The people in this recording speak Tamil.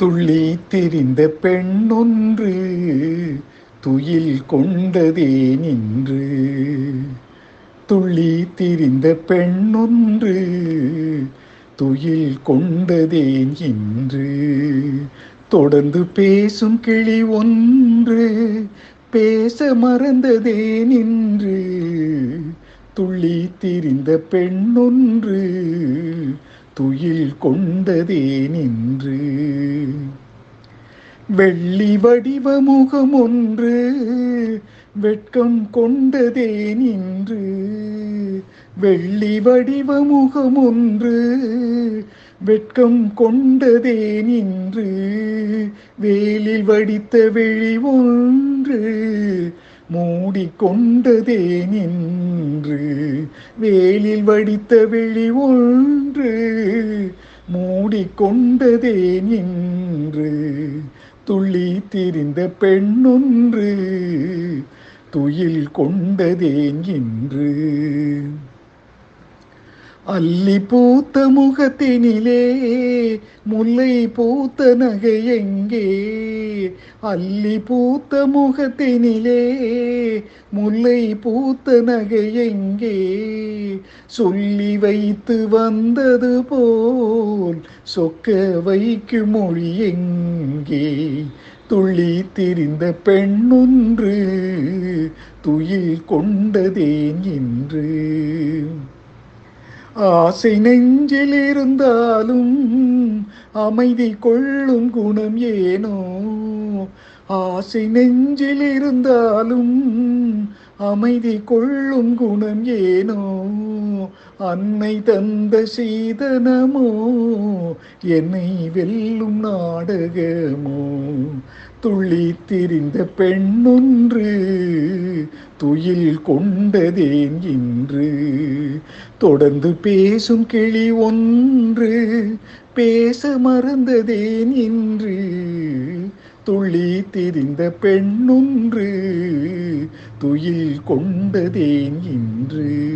துள்ளி திரிந்த பெண்ணொன்று துயில் கொண்டதே நின்று. துள்ளி திரிந்த பெண்ணொன்று துயில் கொண்டதேன் இன்று தொடர்ந்து பேசும் கிளி ஒன்று பேச மறந்ததே நின்று. துள்ளி திரிந்த பெண்ணொன்று துயில் கொண்டதே நின்று. வெள்ளி வடிவ முகம் ஒன்று வெட்கம் கொண்டதே நின்று. வெள்ளி வடிவ முகம் ஒன்று வெட்கம் கொண்டதே நின்று. வேலில் வடித்த வெளி ஒன்று மூடிக்கொண்டதே நின்று வேலில் வடித்த வெளி ஒன்று மூடிக்கொண்டதே நின்று துள்ளி திரிந்த பெண்ணொன்று துயில் கொண்டதேன் என்று அல்லி பூத்த முகத்தினிலே முல்லை பூத்த நகை எங்கே? அல்லி பூத்த முகத்தினிலே முல்லை பூத்த நகை எங்கே? சொல்லி வைத்து வந்தது போல் சொக்க வைக்கும் மொழி எங்கே? துள்ளி திரிந்த பெண்ணொன்று துயில் கொண்டதேன் என்று ஆசை நெஞ்சில் இருந்தாலும் அமைதி கொள்ளும் குணம் ஏனோ? ஆசை நெஞ்சில் இருந்தாலும் அமைதி கொள்ளும் குணம் ஏனோ? அன்னை தந்த சீதனமோ என்னை வெல்லும் நாடகமோ? துள்ளி திரிந்த பெண்ணொன்று துயில் கொண்டதேன் இன்று. தொடர்ந்து பேசும் கிளி ஒன்று பேச மறந்ததேன் இன்று. துள்ளி திரிந்த பெண்ணொன்று துயில் கொண்டதேன் இன்று.